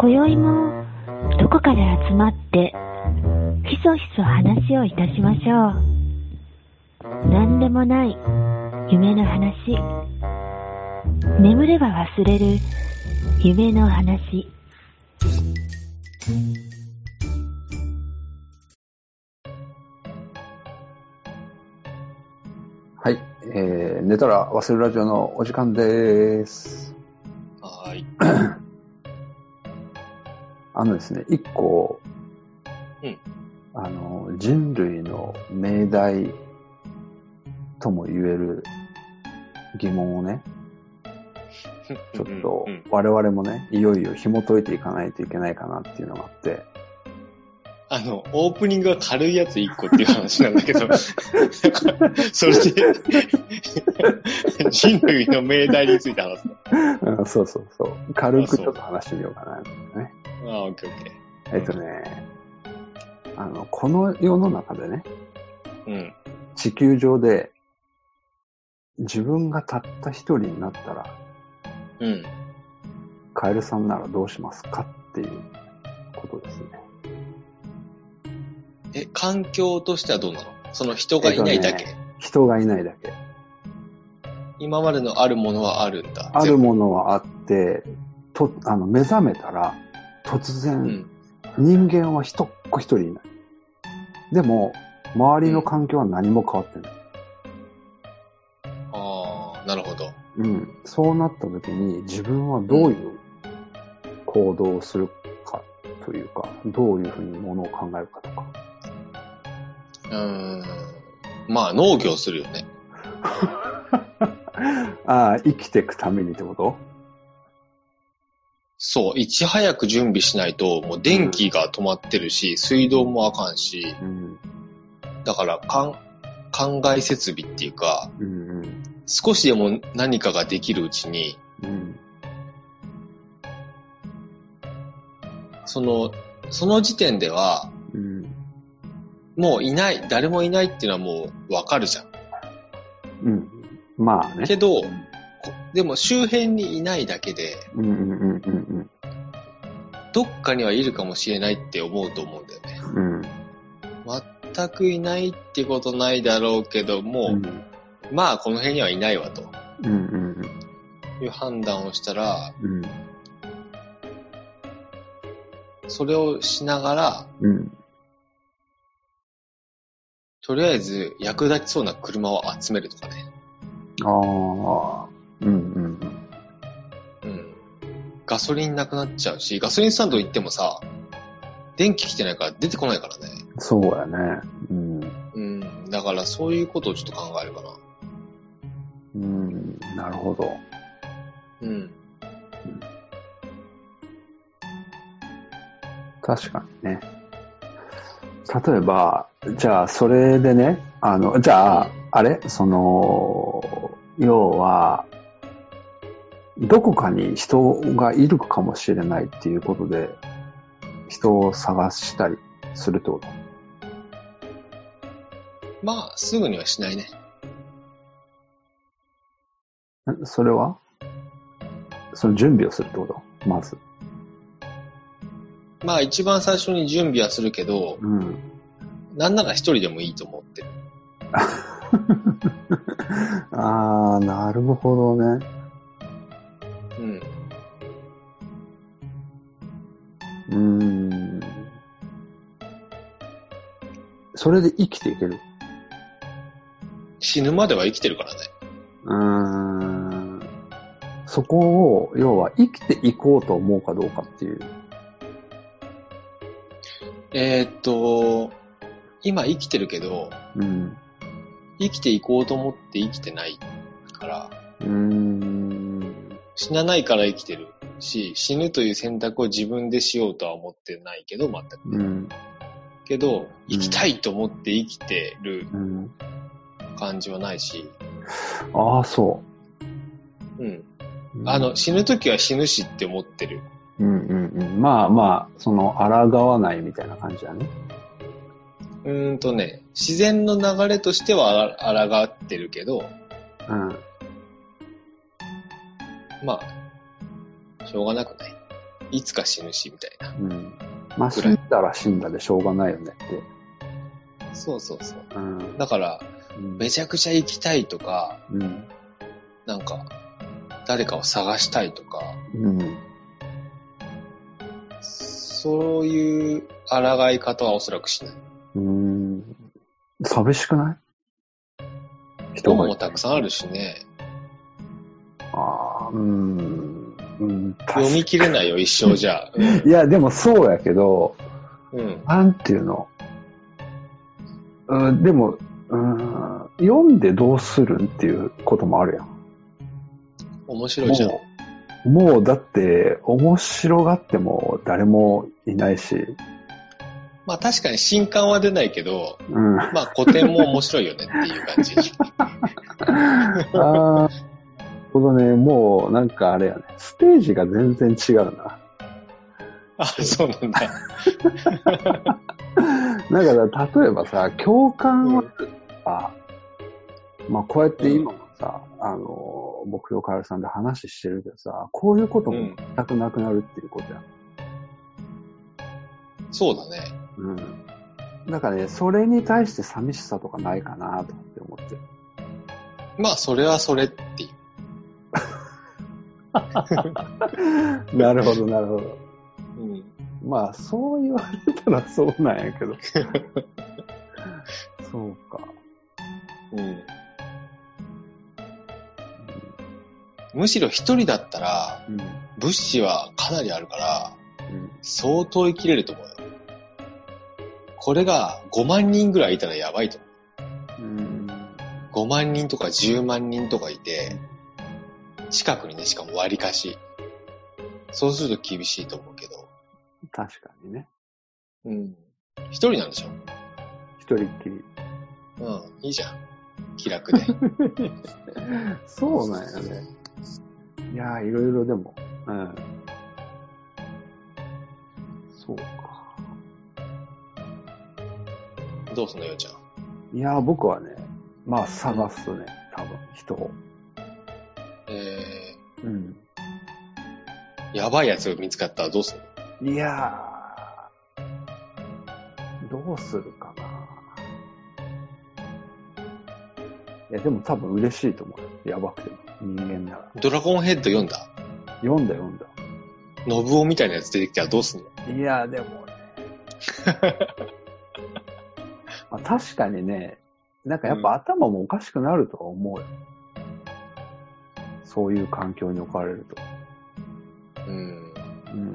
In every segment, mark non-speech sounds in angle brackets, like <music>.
今宵もどこかで集まってひそひそ話をいたしましょう。何でもない夢の話。眠れば忘れる夢の話。はい。えー、寝たら忘れるラジオのお時間です。あのですね、一個、うん。あの、人類の命題とも言える疑問をね、<laughs> ちょっと我々もね、いよいよ紐解いていかないといけないかなっていうのがあって、あの、オープニングが軽いやつ1個っていう話なんだけど、<laughs> それで、人類の命題について話すの。うんそうそうそう。軽くちょっと話してみようかな、ね。ああ、オッケーオッケえっとね、あの、この世の中でね、ー。うん。地球上で自分がたった一人になったら、うん。カエルさんならどうしますかっていうことですね。え、環境としてはどうなの？その人がいないだけ、えっと人がいないだけ。今までのあるものはあるんだ。あるものはあって、と、あの、目覚めたら、突う然、ん。人間は一っ子一人いない。でも、周りの環境は何も変わってない。ああ、なるほど。うん。そうなった時に、自分はどういう行動をするかというか、どういうふうにものを考えるかとか。うーん。まあ、農業するよね。<laughs> <laughs> ああ、生きていくためにってこと？そう、いち早く準備しないと、もう電気が止まってるし、水道もあかんし、うん。だから、かん、考え設備っていうか、うんうん。少しでも何かができるうちに、うん。その、その時点では、うん。もういない、誰もいないっていうのはもうわかるじゃん。うん。まあね。けど、こでも周辺にいないだけで、うんうんうんうんどっかにはいるかもしれないって思うと思うんだよね。うん。うん。全くいないってことないだろうけども、うんまあこの辺にはいないわとうんうんいう判断をしたら、うん。それをしながら、うん。とりあえず役立ちそうな車を集めるとかね。ああ。うんうんうん。ガソリンなくなっちゃうし、ガソリンスタンド行ってもさ、電気来てないから出てこないからね。うん。そうやね。うん。うん。だからそういうことをちょっと考えるかな。うん。なるほど。うん。確かにね。例えば、じゃあ、それでね、あの、じゃあ、あれ？その、要は、どこかに人がいるかもしれないっていうことで、人を探したりするってこと？まあ、すぐにはしないね。んそれは？その準備をするってこと？まず。まあ、一番最初に準備はするけど、うん。なんなら一人でもいいと思ってる。<laughs> <laughs> ああ、なるほどね。うん。うーん。それで生きていける？死ぬまでは生きてるからね。うーん。そこを、要は生きていこうと思うかどうかっていう。えーっと、今生きてるけど、うん。生きていこうと思って生きてないから、うーん。死なないから生きてるし、死ぬという選択を自分でしようとは思ってないけど、全く。うん。けど、生きたいと思って生きてるうん。感じはないし、ああ、そうん。う。あの、、死ぬときは死ぬしって思ってる。うんうんうん。まあまあ、その、抗わないみたいな感じだね。うーんとね、自然の流れとしてはあら抗ってるけど、うん。まあ、しょうがなくない。いつか死ぬし、みたいな。うん。まあ、死んだら死んだでしょうがないよねって。そうそうそう。うん。だから、うんめちゃくちゃ行きたいとか、うん。なんか、誰かを探したいとか、うん。そういう抗い方はおそらくしない。うん。寂しくない？人もたくさんあるしね。ああ、うん。うん。読み切れないよ、一生じゃ。<laughs> いや、でもそうやけど、うん。なんていうの？うん、でも、うん、読んでどうするんっていうこともあるやん。面白いじゃん。もうだって、面白がっても誰もいないし、まあ確かに新刊は出ないけど、うん。まあ古典も面白いよねっていう感じ。<laughs> ああ、なるほどね、もうなんかあれやね、ステージが全然違うな。あ、そうなんだ。<laughs> だから例えばさ、共感はさ、まあこうやって今もさ、あの、僕とカエルさんで話してるけどさ、こういうことも全くなくなるっていうことや。そうだね。うん。だからね、それに対して寂しさとかないかなとって思って。まあそれはそれっていう。<laughs> なるほど、なるほど。うん。まあ、そう言われたらそうなんやけど。<laughs> そうか。うん。むしろ一人だったら、うん。物資はかなりあるから、うん。相当生きれると思うよ。これが5万人ぐらいいたらやばいと思うん。う。5万人とか10万人とかいて、近くにね、しかも割り貸し。そうすると厳しいと思うけど。確かにね。うん。一人なんでしょ？一人っきり。うん。いいじゃん。気楽で。<laughs> そうなんやね。いやー、いろいろでも。うん。そうか。どうすんのようちゃん。いやー、僕はね、まあ、探すね。多分、人を。えうん。ー、やばいやつが見つかったらどうすんの？いやー、どうするかな。いや、でも多分嬉しいと思うよ。やばくても。人間なら。ドラゴンヘッド読んだ？読んだ読んだ。ノブオみたいなやつ出てきたらどうすんの？いや、でもね。<laughs> まあ、確かにね、なんかやっぱ頭もおかしくなるとは思うよ。そういう環境に置かれると。うん。うん。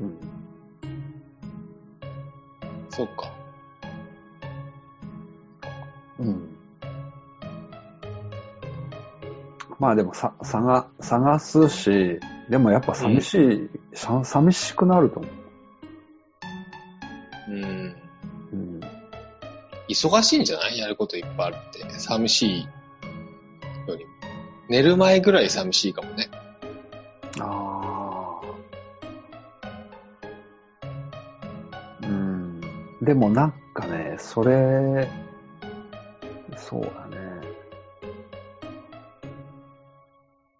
うん。そうか。うん。まあでもさ、探、探すし、でもやっぱ寂しい、さ寂しくなると思う。忙しいんじゃない？やることいっぱいあるって。寂しいよりも。寝る前ぐらい寂しいかもね。ああ。うん。でもなんかね、それ、そうだね。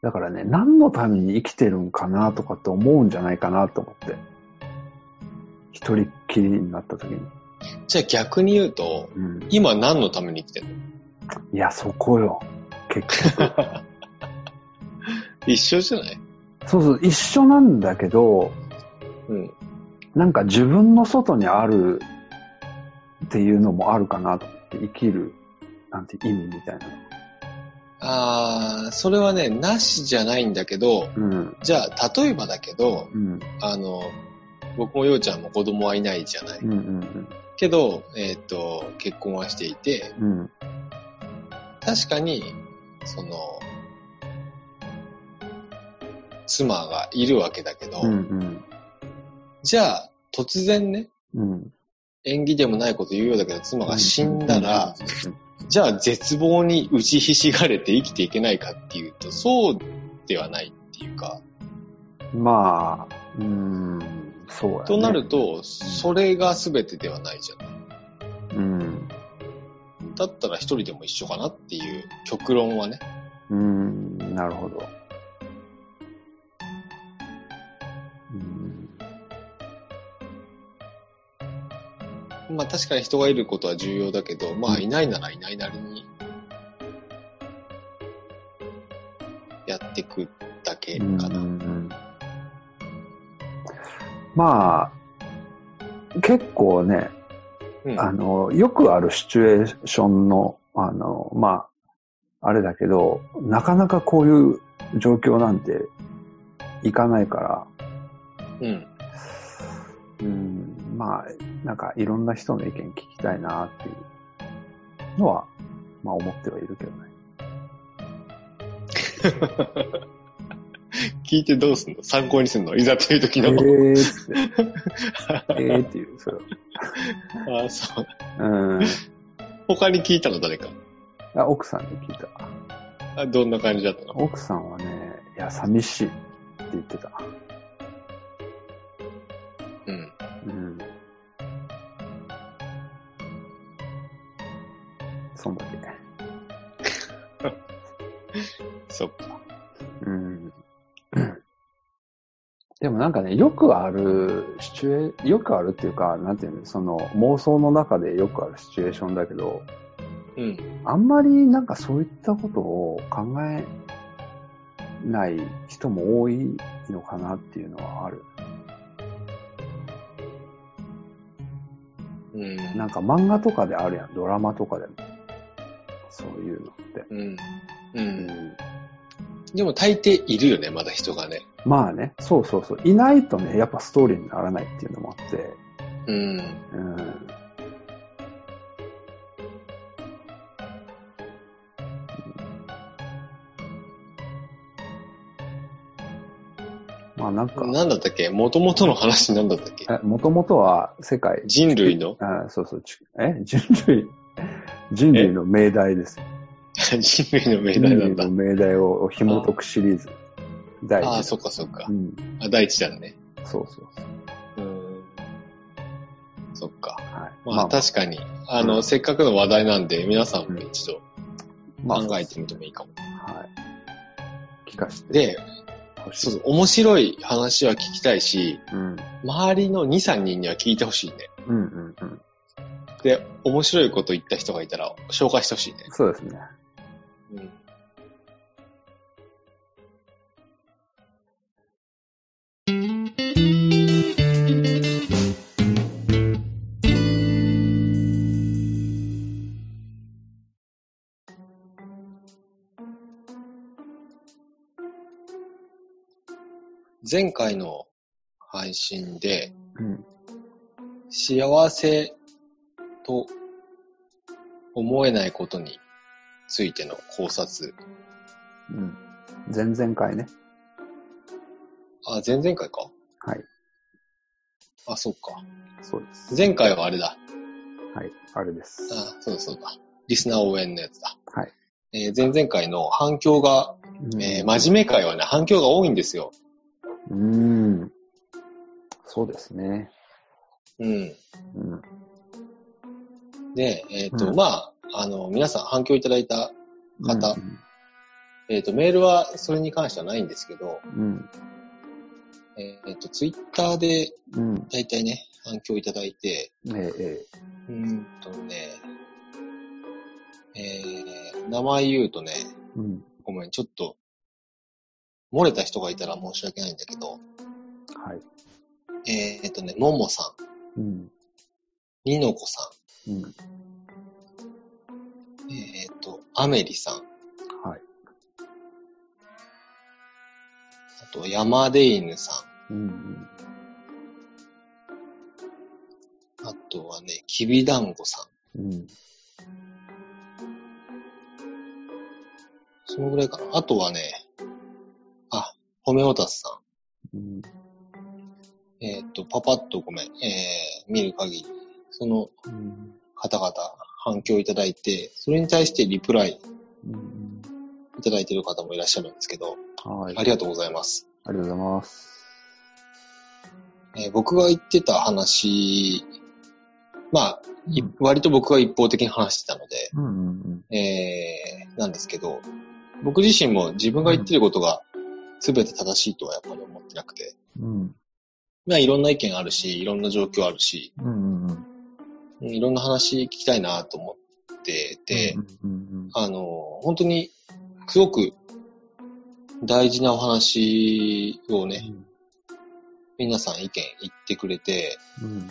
だからね、何のために生きてるんかなとかって思うんじゃないかなと思って。一人っきりになった時に。じゃあ逆に言うと、うん。今何のために生きてるの？いや、そこよ。結局。<laughs> 一緒じゃない？そうそう、一緒なんだけど、うん。なんか自分の外にあるっていうのもあるかなと思って、生きる、なんて意味みたいなあー、それはね、なしじゃないんだけど、の。うん。じゃあ、例えばだけど、うん。あの、僕もようちゃんも子供はいないじゃない。うんうんけど、えっ、と、結婚はしていて、うん。うん。確かに、その、妻がいるわけだけど、うんうん。じゃあ、突然ね、うん。縁起でもないこと言うようだけど、妻が死んだら、うんじゃあ絶望に打ちひしがれて生きていけないかっていうと、そうではないっていうか、まあ、うーん、そうや、ね、となると、それが全てではないじゃない。うん。だったら一人でも一緒かなっていう極論はね。うん、なるほど。うん、まあ確かに人がいることは重要だけど、まあいないならいないなりにやっていくだけかな。うんまあ、結構ね、うん。あの、よくあるシチュエーションの、あの、まあ、あれだけど、なかなかこういう状況なんていかないから、うん。うん、まあ、なんかいろんな人の意見聞きたいなっていうのは、まあ思ってはいるけどね。<laughs> 聞いてどうすんの？参考にすんの？いざという時えの。ーって、<laughs> えーっていう、それあそう。うん。他に聞いたの誰か？あ奥さんに聞いた。あどんな感じだったの？奥さんはね、いや、寂しいって言ってた。もなんかね、よくあるシチュエ、よくあるっていうか、なんていうの、その妄想の中でよくあるシチュエーションだけど、うん。あんまりなんかそういったことを考えない人も多いのかなっていうのはある。うん。なんか漫画とかであるやん、ドラマとかでも。そういうのって。うん。う。うんん、でも大抵いるよね、まだ人がね。まあね、そうそうそう。いないとね、やっぱストーリーにならないっていうのもあって。うん。うん。まあなんか、なんだったっけ？元々の話なんだったっけ？え、もともとは世界、人類の？あそうそう、ちえ？人類、人類の命題です。<laughs> 人類の命人題なんだ類の。命題を紐解くシリーズ。第一ああ、そっかそっかう。ん。あ、第一弾ね。そうそうそう。うん。そっか。はい。まあ確かに、あの、うんせっかくの話題なんで、皆さんも一度まあ考えてみてもいいかも。はい。聞かせてで。そうそう、面白い話は聞きたいし、うん。周りの2、3人には聞いてほしいね。うんうんうん。で、面白いこと言った人がいたら紹介してほしいね。そうですね。うん。前回の配信で、うん。幸せと思えないことについての考察。うん。前々回ね。あ、前々回か？はい。あ、そっか。そうです。前回はあれだ。はい。あれです。あ、そうだそうだ。リスナー応援のやつだ。はい。えー前々回の反響が、えー真面目会はね、反響が多いんですよ。目。うん。そうですね。うん。うん。で、えっ、と、うんまあ、あの、皆さん反響いただいた方うんえっ、と、メールはそれに関してはないんですけど、うん。えっ、と、ツイッターでうん。大体ね、反響いただいて、えええうーんとね、えー、名前言うとね、えうん。ごめん、ちょっと、漏れた人がいたら申し訳ないんだけど、はい。えー、っとね、ももさん、うん。にのこさうん。ん、えー、っと、アメリさん、はい。あと、山出犬さうん。ん、あとはね、きびだんごさん、うん。そのぐらいかな。あとはね、あ、ホメオタスさうん。ん、えー、っと、パパッとごめん、えー、見る限り、そのうん。方々、反響いただいて、それに対してリプライうん。いただいている方もいらっしゃるんですけど、はい。ありがとうございます。ありがとうございます。えー僕が言ってた話、まあ、いうん割と僕が一方的に話してたので、うんうんえー、なんですけど、僕自身も自分が言ってることが全て正しいとはやっぱり思ってなくて、うん。うん。まあいろんな意見あるし、いろんな状況あるし、うんいろんな話聞きたいなと思ってて、うんうんあの、本当に、すごく大事なお話をうん。ね、皆さん意見言ってくれて、うん。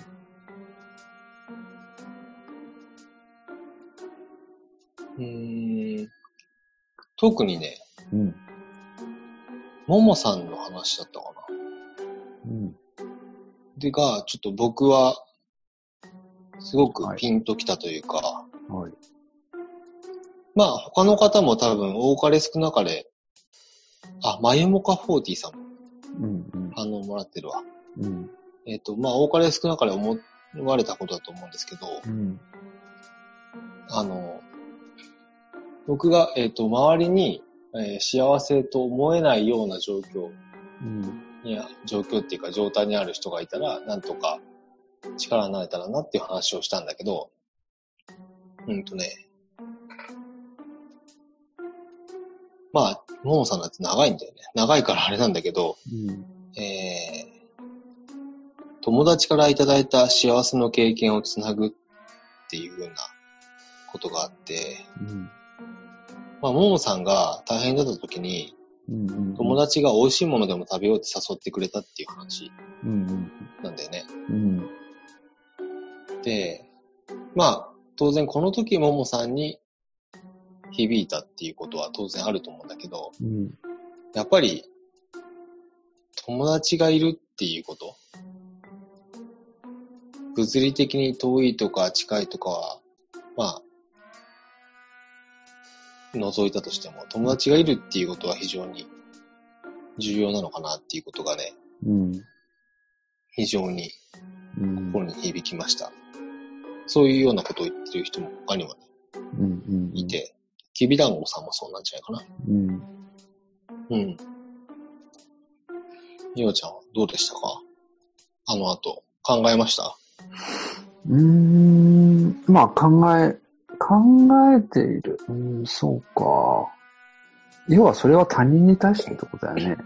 うーん、特にね、うん。ももさんの話だったかな。うん。でが、ちょっと僕は、すごくはい。ピンときたというか、はい。まあ他の方も多分多かれ少なかれ、あ、まゆもか40さんもうんうん。反応もらってるわ。うん。えっ、と、まあ多かれ少なかれ思われたことだと思うんですけど、うん。あの、僕が、えっ、と、周りに、えー幸せと思えないような状況うん。に、状況っていうか状態にある人がいたら、なんとか力になれたらなっていう話をしたんだけど、うんとね、まあ、ももさんのやつ長いんだよね。長いからあれなんだけど、うんえー友達からいただいた幸せの経験をつなぐっていうようなことがあって、うんまあ、ももさんが大変だった時に、うんうん友達が美味しいものでも食べようって誘ってくれたっていう話うんなんだよね。うんで、まあ、当然この時ももさんに響いたっていうことは当然あると思うんだけど、うん。やっぱり友達がいるっていうこと、物理的に遠いとか近いとかは、まあ、除いたとしても、友達がいるっていうことは非常に重要なのかなっていうことがね、うん。非常にうん。心に響きました。そういうようなことを言ってる人も他にもねうんうんいて、きびだんごさんもそうなんじゃないかな。うんうん。みおちゃんはどうでしたか？あの後、考えました？うーん、まあ考え、考えている。うん、そうか。要はそれは他人に対してってことだよね。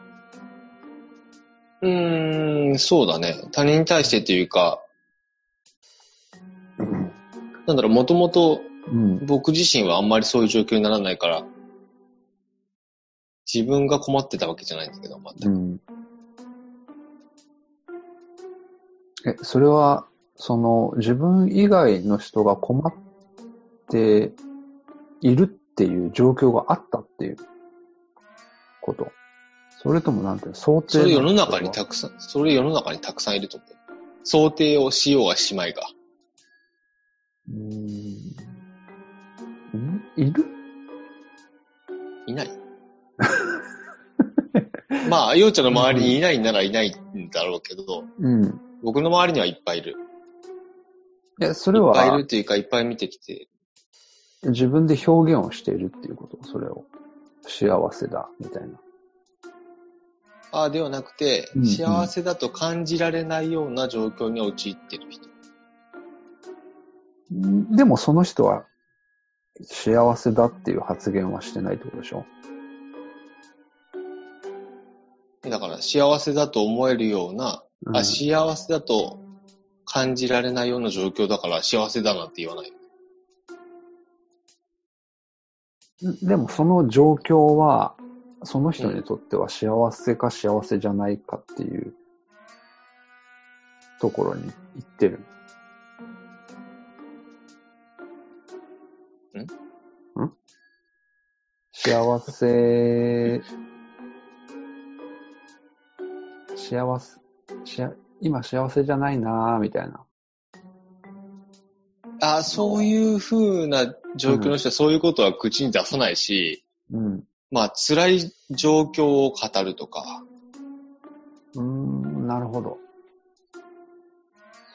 うーん、そうだね。他人に対してというか、うん。なんだろう、もともとうん。僕自身はあんまりそういう状況にならないから、自分が困ってたわけじゃないんだけど、全く。うん。え、それは、その、自分以外の人が困っているっていう状況があったっていうこと？それともなんていうの想定それ世の中にたたくさん、それ世の中にたくさんいると思う。想定をしようがしまいが。うーん。ん？いる？いない <laughs> まあ、ようちゃんの周りにいないならいないんだろうけど、うん。僕の周りにはいっぱいいる。え、それいっぱいいはるっていうか、いっぱい見てきて、自分で表現をしているっていうこと？それを。幸せだ、みたいな。ああではなくて、うんうん幸せだと感じられないような状況に陥ってる人。んでもその人は幸せだっていう発言はしてないってことでしょ？だから、幸せだと思えるような、うんあ、幸せだと感じられないような状況だから幸せだなんて言わない。でもその状況は、その人にとっては幸せか幸せじゃないかっていうところに行ってる。ん？ん幸せ、幸せ、しあ今幸せじゃないなぁ、みたいな。あそういう風な状況の人はそういうことは口に出さないし、うん。まあ、辛い状況を語るとか、うーん、なるほど。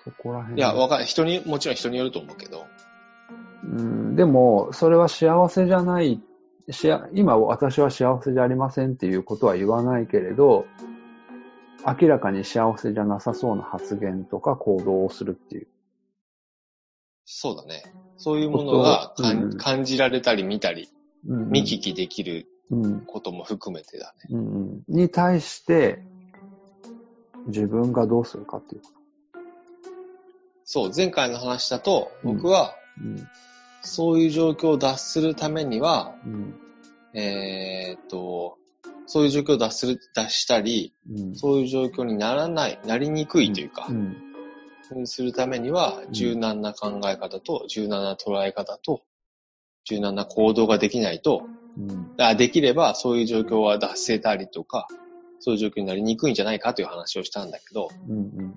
そこら辺。いや、わかんない。人に、もちろん人によると思うけど、うん、でも、それは幸せじゃない、しあ今私は幸せじゃありませんっていうことは言わないけれど、明らかに幸せじゃなさそうな発言とか行動をするっていう。そうだね。そういうものがうん感感じられたり見たり、うん見聞きできるうん、ことも含めてだね。うん、うん。に対して、自分がどうするかっていうこそう、前回の話だと、うん僕は、うん。そういう状況を脱するためには、うん。えーっと、そういう状況を脱する、脱したり、うん。そういう状況にならない、なりにくいというかう、ん。にするためには、ん柔軟な考え方と、柔軟な捉え方と、柔軟な行動ができないと、うん。あできればそういう状況は脱せたりとか、そういう状況になりにくいんじゃないかという話をしたんだけど、うん。うん。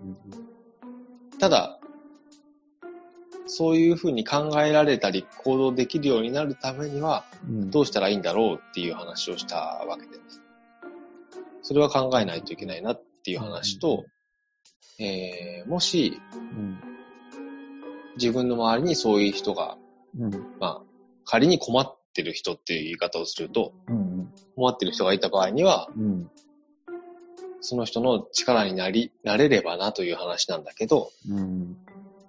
ただ、そういうふうに考えられたり行動できるようになるためには、うん。どうしたらいいんだろうっていう話をしたわけです。それは考えないといけないなっていう話と、えー、もしうん。自分の周りにそういう人が、うん。まあ、仮に困ってる人っていう言い方をすると、うん。困ってる人がいた場合には、うん。その人の力になり、なれればなという話なんだけど、うん。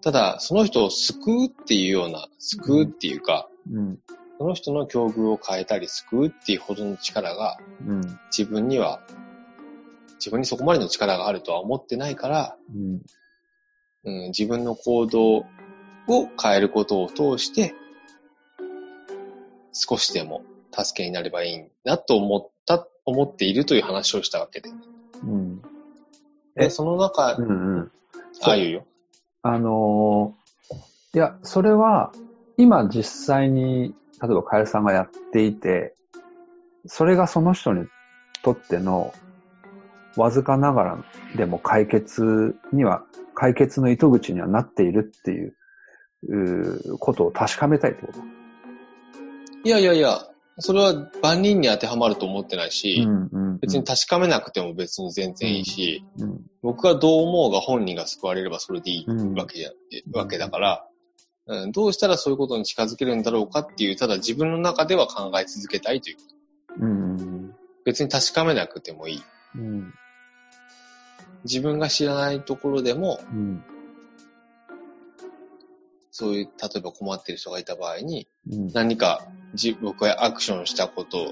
ただ、その人を救うっていうような、救うっていうか、うん。その人の境遇を変えたり救うっていうほどの力がうん。自分には、自分にそこまでの力があるとは思ってないから、うん。うん、自分の行動を変えることを通して、少しでも助けになればいいなと思った、思っているという話をしたわけで。うん。で、えその中、うん。うん。ああいうよ。あのいや、それは、今実際に、例えばカエルさんがやっていて、それがその人にとっての、わずかながらでも解決には、解決の糸口にはなっているっていう、うことを確かめたいってこと？いやいやいや、それは万人に当てはまると思ってないし、んうん別に確かめなくても別に全然いいし、うん僕がどう思うが本人が救われればそれでいいうんわけじゃ、わけだから、うん、どうしたらそういうことに近づけるんだろうかっていう、ただ自分の中では考え続けたいという。うん。別に確かめなくてもいい。うん。自分が知らないところでも、うんそういう、例えば困っている人がいた場合に、うん何かじ僕がアクションしたこと、い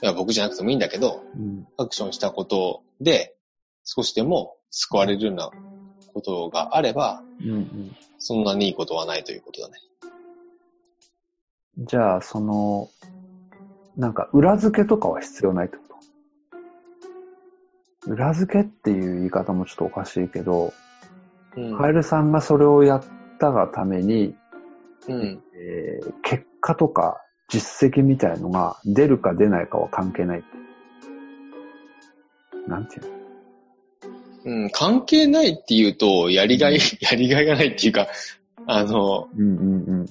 や僕じゃなくてもいいんだけど、うんアクションしたことで、少しでも救われるようなことがあれば、うんそんなにいいことはないということだね。じゃあ、その、なんか裏付けとかは必要ないってこと？裏付けっていう言い方もちょっとおかしいけど、うん。カエルさんがそれをやったがために、うん。えー結果とか実績みたいのが出るか出ないかは関係ない。なんていうの？うん、関係ないっていうと、やりがい、やりがいがないっていうか、あの、うんうん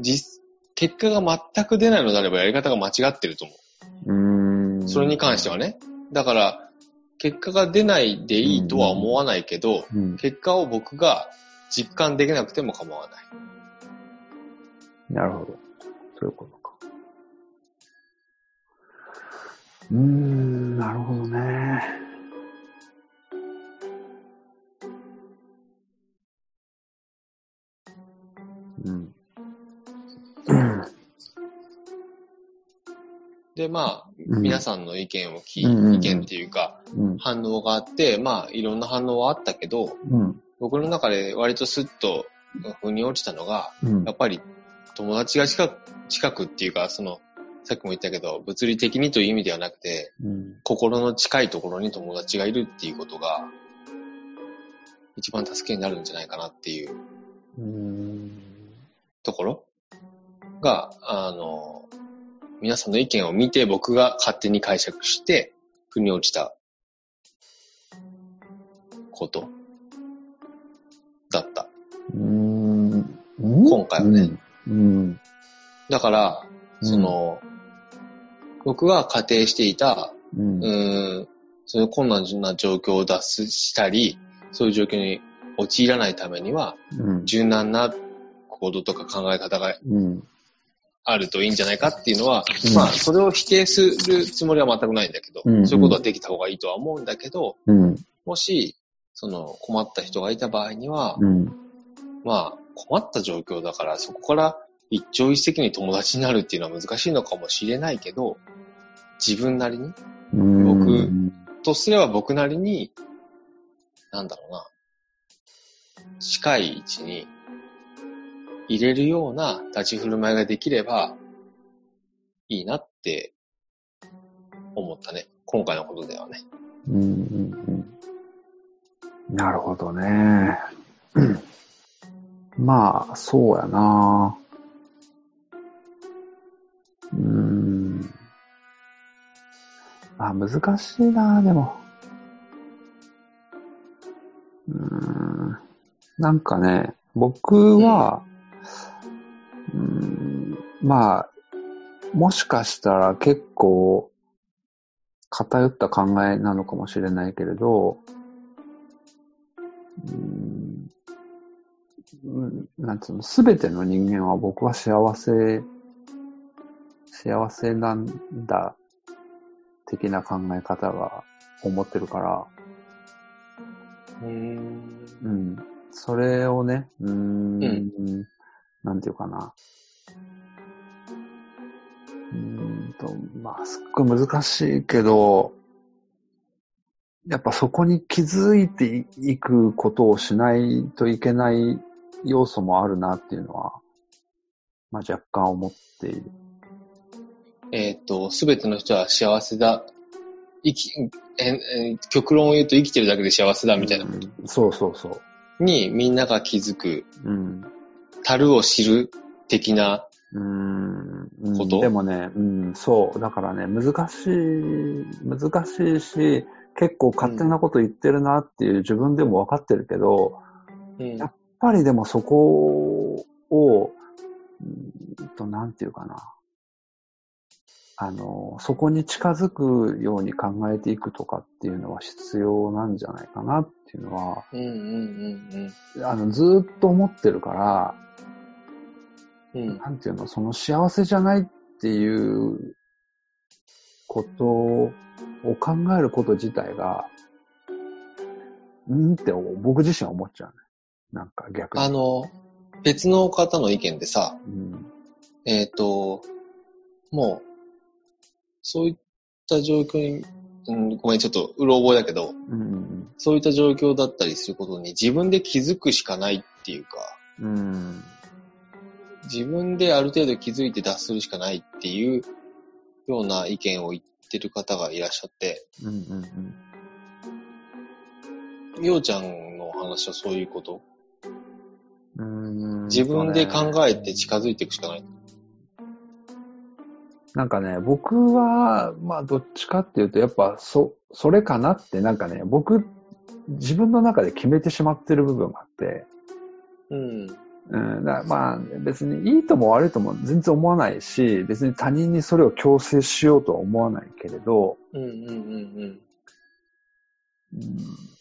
実、結果が全く出ないのであればやり方が間違ってると思うん。う。ん。それに関してはね。だから、結果が出ないでいいとは思わないけど、うん。結果を僕が実感できなくても構わない。なるほど。そういうことか。うーん、なるほどね。うん。<coughs> で、まあ、うん皆さんの意見を聞い、うん意見っていうか、うん。反応があって、まあ、いろんな反応はあったけど、うん。僕の中で割とスッと腑に落ちたのが、うんやっぱり友達が近く、近くっていうか、その、さっきも言ったけど、物理的にという意味ではなくて、うん。心の近いところに友達がいるっていうことが、一番助けになるんじゃないかなっていううん。ところが、あの、皆さんの意見を見て僕が勝手に解釈して、腑に落ちたことだった。うん。今回はね。うん。だから、うんその、僕が仮定していた、うん。うーん、そういう困難な状況を脱出したり、そういう状況に陥らないためには、うん。柔軟な行動とか考え方がうん。あるといいんじゃないかっていうのは、うんまあ、それを否定するつもりは全くないんだけど、うんそういうことはできた方がいいとは思うんだけど、うん。もし、その困った人がいた場合には、うん。まあ、困った状況だから、そこから一朝一夕に友達になるっていうのは難しいのかもしれないけど、自分なりに、うん。僕とすれば僕なりに、なんだろうな。近い位置に入れるような立ち振る舞いができればいいなって思ったね。今回のことではね。うんうんうん。なるほどね。まあ、そうやな。うーん。あ、難しいな、でも。うーん。なんかね、僕は、うん、まあ、もしかしたら結構偏った考えなのかもしれないけれど、うーんうんなんつうの、すべての人間は僕は幸せ、幸せなんだ、的な考え方が思ってるから、うん。うん。それをね、うーん、うなんていうかな。うーんと、まあ、すっごい難しいけど、やっぱそこに気づいていくことをしないといけない要素もあるなっていうのは、まあ若干思っている。えっ、と、すべての人は幸せだ。生き、ええ極論を言うと生きてるだけで幸せだみたいな。うんそうそうそう。にみんなが気づく、うん。樽を知る的な、うんことでもね、うん、そう。だからね、難しい、難しいし、結構勝手なこと言ってるなっていう自分でも分かってるけど、うんやっぱりでもそこを、うんと、なんていうかな。あの、そこに近づくように考えていくとかっていうのは必要なんじゃないかなっていうのは、うんうんうんあの、ずーっと思ってるから、うん。うん。なんていうの、その幸せじゃないっていうことを考えること自体が、うんって僕自身は思っちゃうね。なんか逆に。あの、別の方の意見でさ、うん、えっ、と、もう、そういった状況に、うん、ごめん、ちょっとうろ覚えだけど、うん、そういった状況だったりすることに自分で気づくしかないっていうか、うん、自分である程度気づいて脱するしかないっていうような意見を言ってる方がいらっしゃって、うん、うん、うん。ようちゃんの話はそういうこと？うん自分で考えて近づいていくしかない。なんかね、僕は、まあ、どっちかっていうと、やっぱ、そ、それかなって、なんかね、僕、自分の中で決めてしまってる部分があって、うん。うん、だまあ、別にいいとも悪いとも全然思わないし、別に他人にそれを強制しようとは思わないけれど、うんうんうん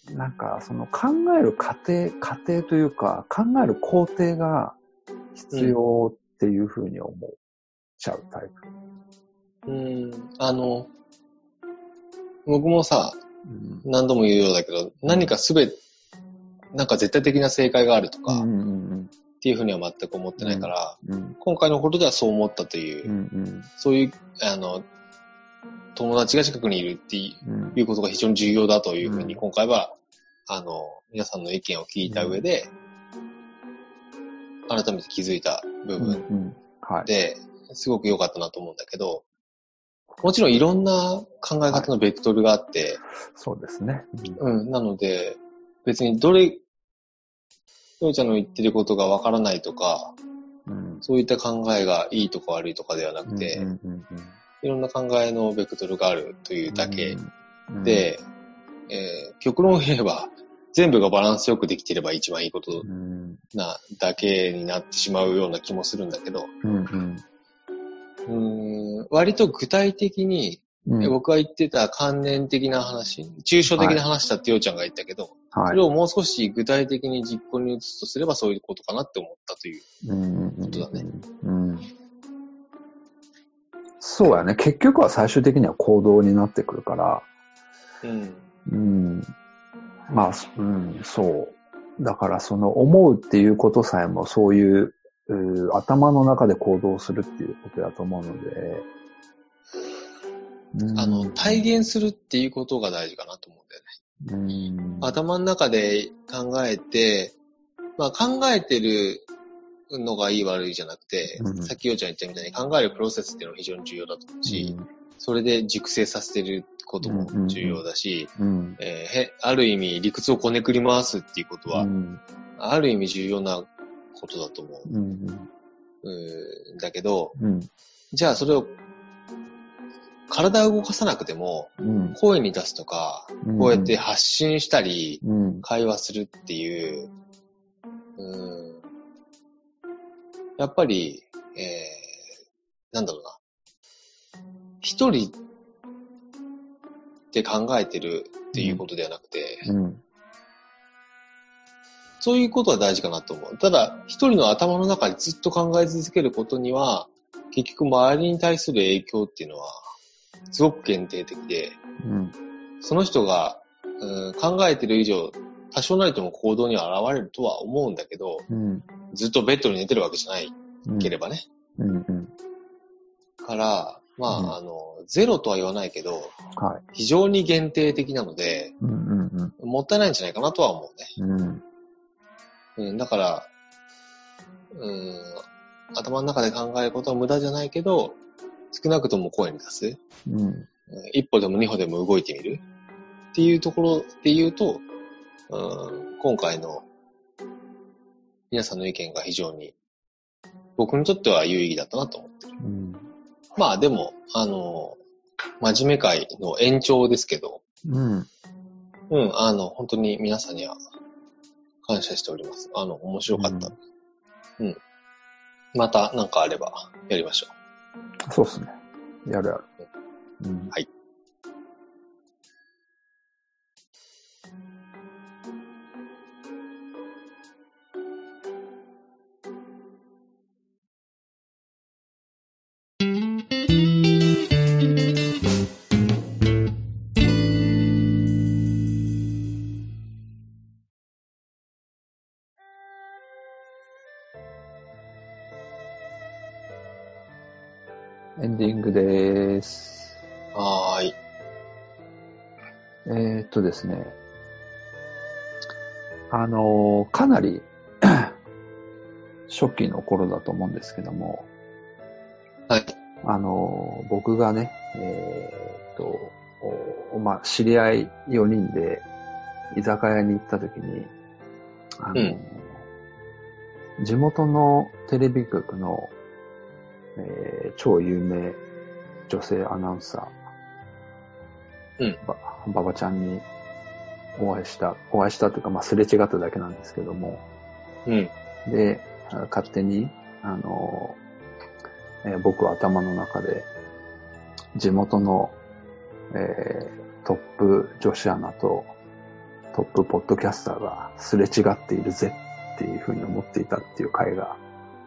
うん、なんか、その考える過程、過程というか、考える工程が必要っていうふうに思っちゃうタイプ。うん。うん。あの、僕もさ、うん何度も言うようだけど、何かすべて、なんか絶対的な正解があるとか、っうんうんていうふうには全く思ってないから、うん。うん。今回のことではそう思ったという、うんうん。そういう、あの、友達が近くにいるっていうことが非常に重要だというふうに、うん。今回は、あの、皆さんの意見を聞いた上で、改めて気づいた部分んはい。で、すごく良かったなと思うんだけど、もちろんいろんな考え方のベクトルがあって、そうですね。うん、なので、別にどれ、ようちゃんの言ってることがわからないとか、うん。そういった考えがいいとか悪いとかではなくて、いろんな考えのベクトルがあるというだけうんで、えー極論を言えば、全部がバランスよくできていれば一番いいことうん。なだけになってしまうような気もするんだけど、うんうん割と具体的に、うんえ僕が言ってた観念的な話、抽象的な話だってようちゃんが言ったけど、はいそれをもう少し具体的に実行に移すとすればそういうことかなって思ったという。ことだねうんそうやね。結局は最終的には行動になってくるから、うん。うん。まあ、うん、そう。だからその思うっていうことさえもそういう、頭の中で行動するっていうことだと思うので、うんあの、体現するっていうことが大事かなと思うんだよね。うん頭の中で考えて、まあ考えてるのがいい悪いじゃなくて、うんさっきようちゃん言ったみたいに考えるプロセスっていうのが非常に重要だと思うし、それで熟成させてることも重要だし、うん。えーへある意味理屈をこねくり回すっていうことは、うん。ある意味重要なことだと思う。うん。だけど、うん。じゃあそれを体を動かさなくても、うん。声に出すとか、うんこうやって発信したり、うん。会話するっていう、うーん、やっぱり、えー、なんだろうな。一人で考えてるっていうことではなくて、うん。そういうことは大事かなと思う。ただ、一人の頭の中でずっと考え続けることには、結局周りに対する影響っていうのは、すごく限定的で、うん。その人が、うん考えてる以上、多少なりとも行動には現れるとは思うんだけど、うん。ずっとベッドに寝てるわけじゃないうん。ければね。うん。うん。から、まあ、うんあの、ゼロとは言わないけど、はい。非常に限定的なので、うん。うん。もったいないんじゃないかなとは思うね。うん。うん、だから、うん、頭の中で考えることは無駄じゃないけど、少なくとも声に出す。うん。うん一歩でも二歩でも動いてみる。っていうところで言うと、うん、今回の皆さんの意見が非常に僕にとっては有意義だったなと思ってる。うん。まあでも、あの、真面目会の延長ですけど、うん。うん、あの、本当に皆さんには感謝しております。あの、面白かった。うん。また何かあればやりましょそうっすね。やるやる。うん。はい。ですね。あのーかなり <clears throat> 初期の頃だと思うんですけども、はい。あのー僕がね、えーっと、おまあ、知り合い4人で居酒屋に行った時に、あのー地元のテレビ局の、えー超有名女性アナウンサー、うんば、ばばちゃんにお会いした、お会いしたというか、まあ、すれ違っただけなんですけども、うん。で、あ勝手に、あの、えー僕は頭の中で、地元の、えートップ女子アナとトップポッドキャスターがすれ違っているぜっていうふうに思っていたっていう回が、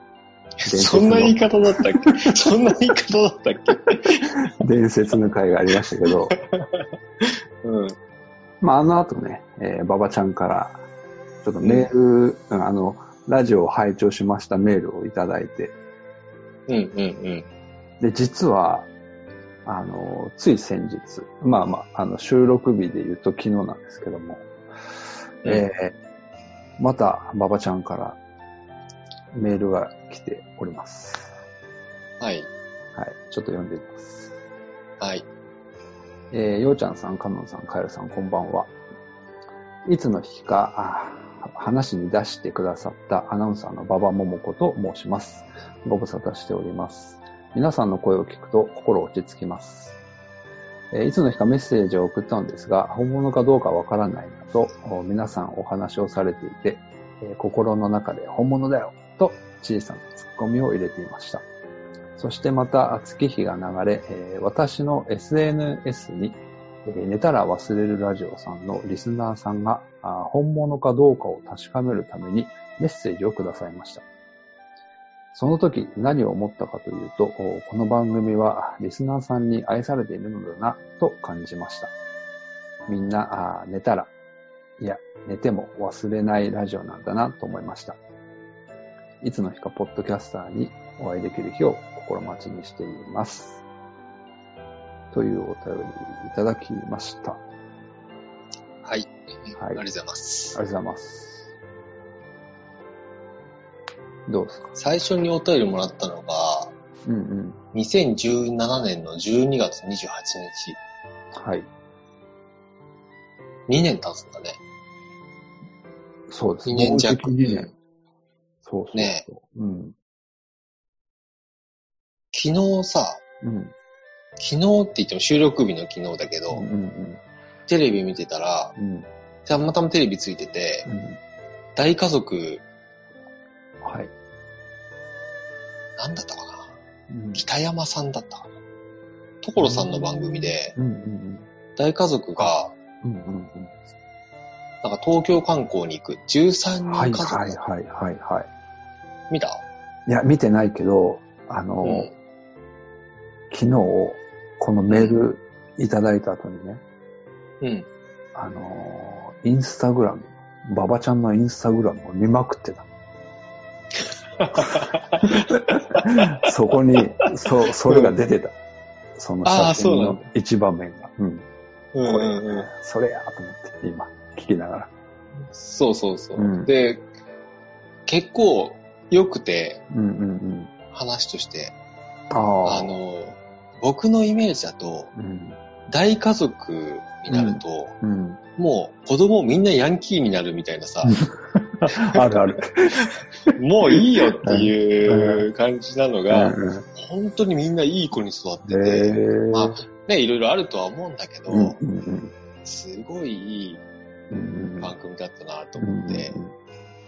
<laughs> そんな言い方だったっけ？<laughs> そんな言い方だったっけ？伝説の回がありましたけど、<laughs> うん。まあ、あの後ね、えー、馬場ちゃんから、ちょっとメール、うんあの、ラジオを拝聴しましたメールをいただいて、うんうんうん。で、実は、あの、つい先日、まあまあ、あの、収録日で言うと昨日なんですけども、うんえーまた、馬場ちゃんからメールが来ております。はい。はい。ちょっと読んでみます。はい。えー、ようちゃんさん、かのんさん、かえるさん、こんばんは。いつの日か、話に出してくださったアナウンサーの馬場桃子と申します。ご無沙汰しております。皆さんの声を聞くと心落ち着きます。えいつの日かメッセージを送ったのですが、本物かどうかわからないなと、皆さんお話をされていて、え心の中で本物だよと小さなツッコミを入れていました。そしてまた月日が流れ、えー私の SNS に、えー寝たら忘れるラジオさんのリスナーさんが本物かどうかを確かめるためにメッセージをくださいました。その時何を思ったかというと、この番組はリスナーさんに愛されているのだなと感じました。みんな寝たら、いや、寝ても忘れないラジオなんだなと思いました。いつの日かポッドキャスターにお会いできる日を心待ちにしています。というお便りいただきました。あはい。はいありがとうございます。りがとうございます。どうですか？最初にお便りもらったのが、うんうん。2017年の12月28日。はい。2年経つんだね。そうです2年弱。もうじき2年。そうそうそう。ねうん。昨日さ、うん。昨日って言っても収録日の昨日だけど、うんうんテレビ見てたら、うん。うん。たまたまテレビついてて、うん。大家族、はい。なんだったかな？うん北山さんだったかな？所さんの番組で、うんうん大家族が、うん。うんうんなんか東京観光に行く13うん。はい人家族、はいはいはいはい。見た？いや、見てないけど、あの、うん昨日、このメールいただいた後にね、うん。あの、インスタグラム、ババちゃんのインスタグラムを見まくってた。<laughs> そこに、そ、それが出てた。そのあー写真の一場面が。うん。うんこれ、うんうん。それやと思って、今、聞きながら。そうそうそう。うんで、結構良くて、うんうんうん。話として、ああ。あの、僕のイメージだと、うん。大家族になると、うん。もう子供みんなヤンキーになるみたいなさ、<laughs> あるある。もういいよっていう感じなのが、うんうん本当にみんないい子に育ってへて、ーまあね、いろいろあるとは思うんだけど、うんうんうんすごいいいうんうん番組だったなとうんうん思って、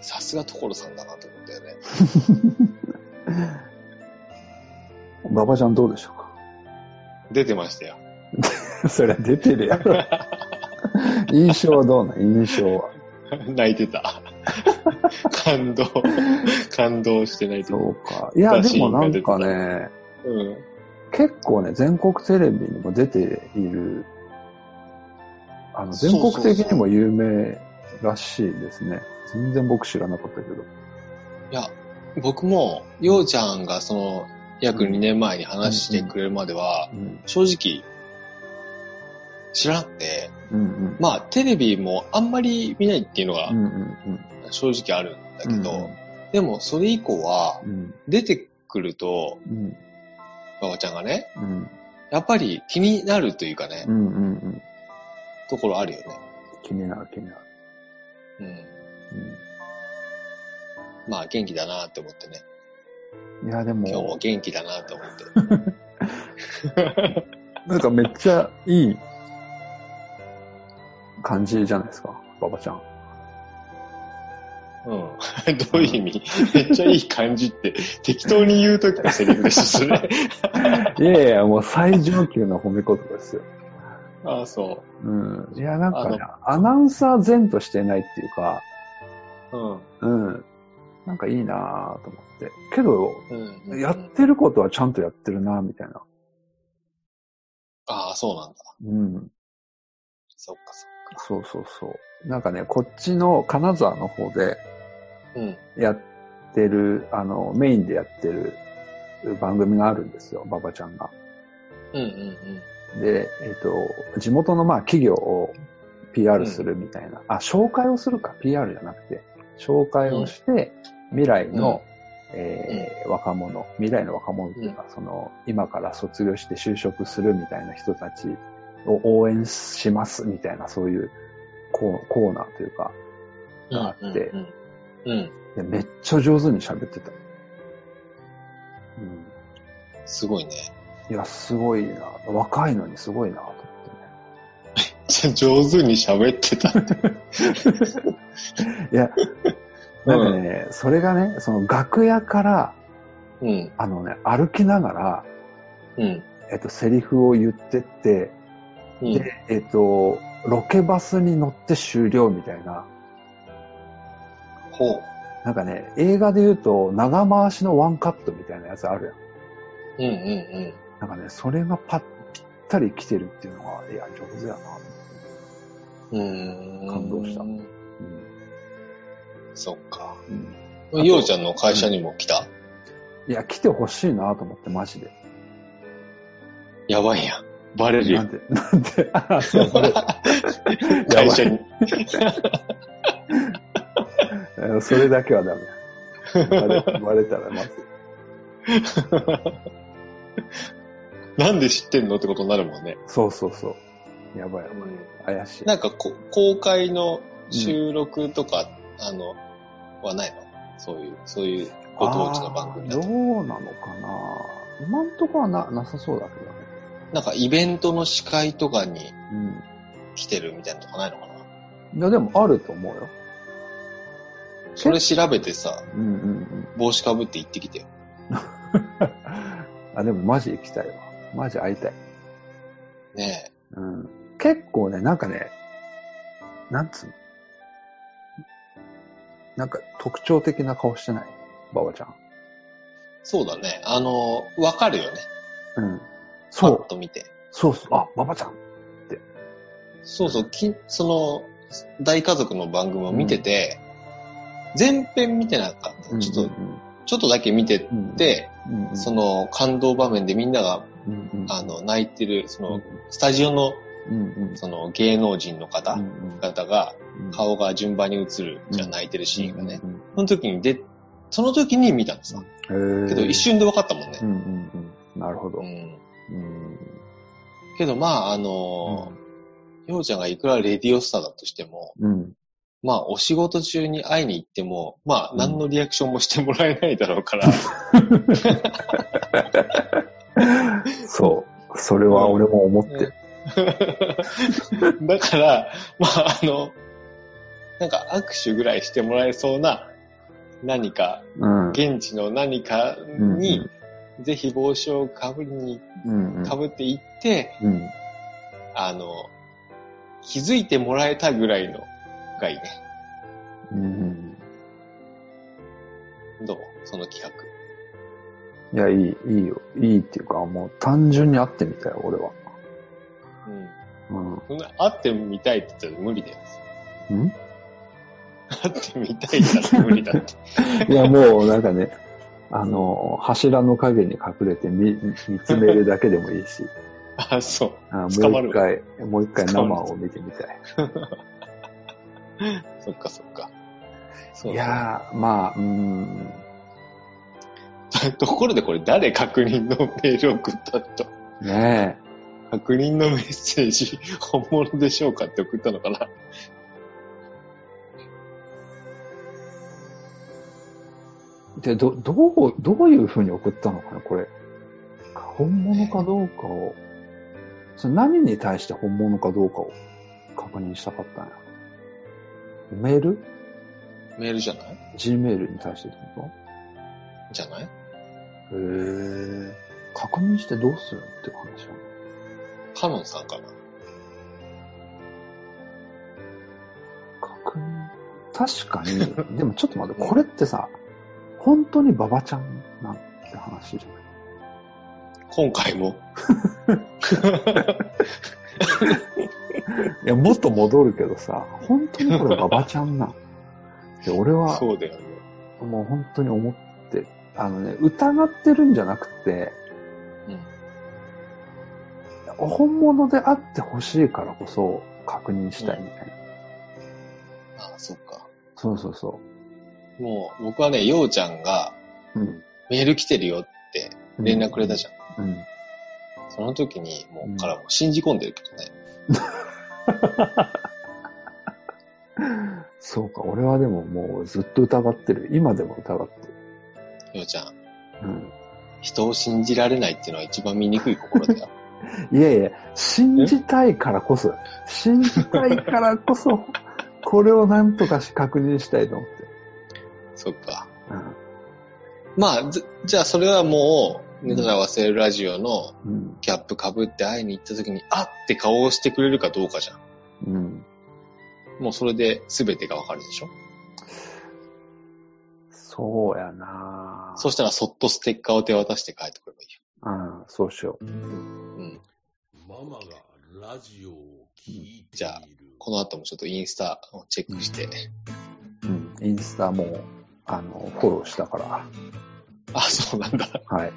さすが所さんだなと思ったよね。<laughs> 馬場ちゃんどうでしょうか？出てましたよ。<laughs> そりゃ出てるやろ。<laughs> 印象はどうなの印象は。泣いてた。<laughs> 感動、感動して泣いてた。そうか。いや、でもなんかね、うん。結構ね、全国テレビにも出ている、あの、全国的にも有名らしいですね。全然僕知らなかったけど。いや、僕も、ようちゃんがその、約2年前に話してくれるまでは、うん。正直、知らなくて。まあ、テレビもあんまり見ないっていうのが正直あるんだうん。けど、でもそれ以降はう、ん。出てくると、うん。馬場ちゃんがね、うん。やっぱり気になるというかね。ところあるよね。気になる気になる。うん。うまあ、元気だなって思ってね。ん。いや、でも、今日も元気だなって思って。<laughs> なんかめっちゃいい感じじゃないですか、馬場ちゃん。うん。<laughs> どういう意味？めっちゃいい感じって、適当に言うときのセリフでしょ、それ。いやいや、もう最上級の褒め言葉ですよ。ああ、そうん。いや、なんかね、アナウンサー前としてないっていうか、う。うん。うん。なんかいいなぁと思って。けど、うん。やってることはちゃんとやってるなみたいな。ああ、そうなんだ。うん。そっかそっか。そうそうそう。なんかね、こっちの金沢の方でうん。やってる、あの、メインでやってる番組があるんですよ、馬場ちゃんが。うんうんで、えっ、と、地元のまあ企業を PR するみたいな、あ、紹介をするか、PR じゃなくて、紹介をして、未来の、えー若者、未来の若者っていうか、その、今から卒業して就職するみたいな人たちを応援しますみたいな、そういうコーナーというか、うん。があって。でめっちゃ上手に喋ってた。うん。すごいね。いや、すごいな。若いのにすごいな <laughs> 上手に喋ってたって。<laughs> いや、なんかね、それがね、その楽屋から、うん。あのね、歩きながら、うん。えっと、セリフを言ってって、うん。で、えっと、ロケバスに乗って終了みたいな、ほう。なんかね、映画で言うと、長回しのワンカットみたいなやつあるやん。うんうんなんかね、それがパッ、ぴったり来てるっていうのが、いや、上手やな。感動したうん。うん。そっか。うん、ようちゃんの会社にも来た？いや、来てほしいなと思って、マジで。やばいやん。バレるやん。なんで、なんで、あ、そう、これ、<laughs> 会社に。えー <laughs> それだけはダメ。バレバレたらまずい。<laughs> なんで知ってんのってことになるもんね。そうそうそう。やばいやばい。怪しい。なんかこ、公開の収録とか、あの、はないの？そういう、そういうご当地の番組だと。どうなのかな？今んとこはな、なさそうだけどね。なんかイベントの司会とかにうん。来てるみたいなのとかないのかな？いや、でもあると思うよ。それ調べてさ、うんうんうん。帽子かぶって行ってきてよ。<laughs> あ、でもマジ行きたいわ。マジ会いたい。ねえ。うん。結構ね、なんかね、なんつうの？なんか特徴的な顔してない？ババちゃん。そうだね。あの、わかるよね。うん。パそう。ッと見て。そうそう。あ、ババちゃん。そうそう、きその、大家族の番組を見てて、全編見てなかった。ちょっと、ちょっとだけ見てうん、て、うんうん、その感動場面でみんなが、うんうん、あの、泣いてる、そのうん、スタジオの、うんうん、その芸能人の方、うん方が、うん、顔が順番に映る、じゃあ泣いてるシーンがね。うんその時にで、その時に見たんですけど一瞬で分かったもんねうん。うんうん。なるほど。ううん。ん。けどまあ、あのようちゃんがいくらレディオスターだとしても、うん。まあ、お仕事中に会いに行っても、まあ、何のリアクションもしてもらえないだろうから、<laughs> そう。それは俺も思ってる。<laughs> だから、まあ、あの、なんか握手ぐらいしてもらえそうな何か、うん。現地の何かうんに、ぜひ帽子をかぶりに、うんうん。かぶっていって、うん。あの、気づいてもらえたぐらいのがいいね。うん。どう？その企画。いや、いい、いいよ。いいっていうか、もう単純に会ってみたよ、俺は。うん。会ってみたいって言ったら無理だよ。ん？会ってみたいって言ったら無理だって。<laughs> いや、もうなんかね、あの、柱の影に隠れて見見つめるだけでもいいし、あ、そう。あもう一回、もう一回生を見てみたい。<laughs> そっかそっか。いやー、まあ、うーん。ところでこれ誰確認のメールを送ったと。ね確認のメッセージ、<laughs> 本物でしょうかって送ったのかな？え。で、ど、どう、どういう風に送ったのかな、これ。本物かどうかを、それ何に対して本物かどうかを確認したかったんや？メール？メールじゃない ?Gmail に対してってこじゃない？とへー。確認してどうするって話なのカノンさんかな確認。確かに、<laughs> でもちょっと待って、これってさ、本当に馬場ちゃんなんて話じゃない？今回も？<laughs> いや、もっと戻るけどさ、本当にこれ馬場ちゃんなんで、俺は、<laughs> そうだよね。もう本当に思って、あのね、疑ってるんじゃなくて、うん。本物であってほしいからこそ確認したいみたいな。あそっか。そうそうそもう、僕はね、ようちゃんがう。うん。メール来てるよって連絡くれたじゃん。うん。その時に、もう、からもう信じ込んでるけどね。<laughs> そうか、俺はでももうずっと疑ってる。今でも疑ってる。ようちゃん、うん。人を信じられないっていうのは一番醜い心だよ。<laughs> いやいや、信じたいからこそ、信じたいからこそ、これをなんとかし確認したいと思って。そっか。うんまあ、ずじゃあそれはもう、ネタが忘れるラジオのうん。キャップ被って会いに行った時に、あって顔をしてくれるかどうかじゃん。うん。もうそれで全てがわかるでしょ？そうやなそしたらそっとステッカーを手渡して帰ってくればいいうん、そうしよう。よ。うん。ママがラジオを聞いている。じゃあこの後もちょっとインスタをチェックして。うん。インスタも、あの、フォローしたから、あ、そうなんだ。はい。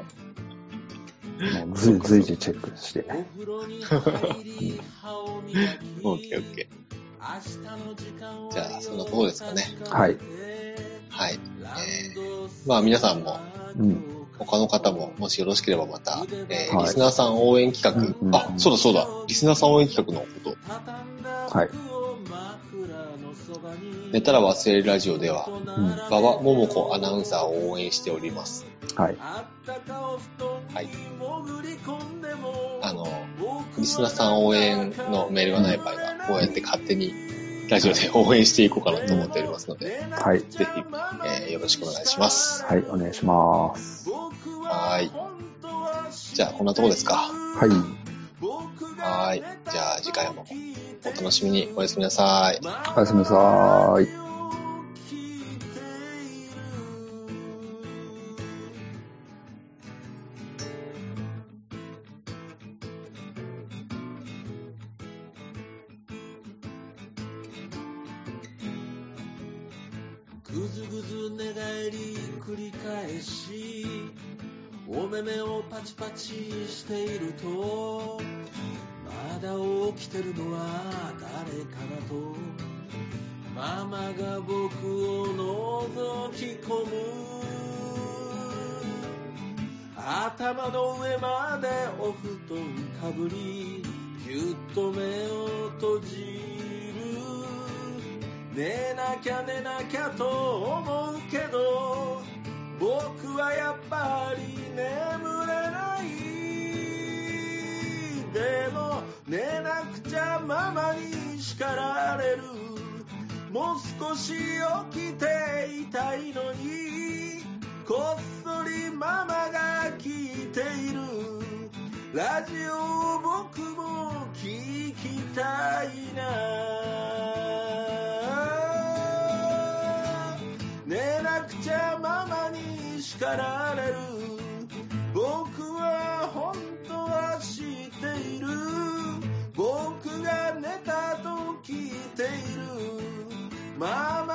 もう随随時チェックして。オッケーオッケじゃあ、そんなところですかね。はい。はい。えー、まあ皆さんも、うん。他の方も、もしよろしければまた、えーはいリスナーさん応援企画、うんうんあ、そうだそうだ、リスナーさん応援企画のこと、はい。寝たら忘れるラジオでは、うん。馬場桃子アナウンサーを応援しております。はい。はい。あの、リスナーさん応援のメールがない場合は、こうやって勝手にラジオで応援していこうかなと思っておりますので、はい。ぜひ、えーよろしくお願いします。はい。お願いします。はーい。じゃあ、こんなとこですか。はい。はーい。じゃあ、次回もお楽しみに。おやすみなさい。おやすみなさい。ぐずぐず寝返り繰り返しお目目をパチパチしているとまだ起きてるのは誰かなとママが僕を覗き込む。頭の上までお布団かぶりぎゅっと目を閉じ寝なきゃ寝なきゃと思うけど僕はやっぱり眠れない。でも寝なくちゃママに叱られる。もう少し起きていたいのにこっそりママが聞いている。ラジオを僕も聞きたいな。叱られる。僕は本当は知っている。僕が寝たと聞いている。マ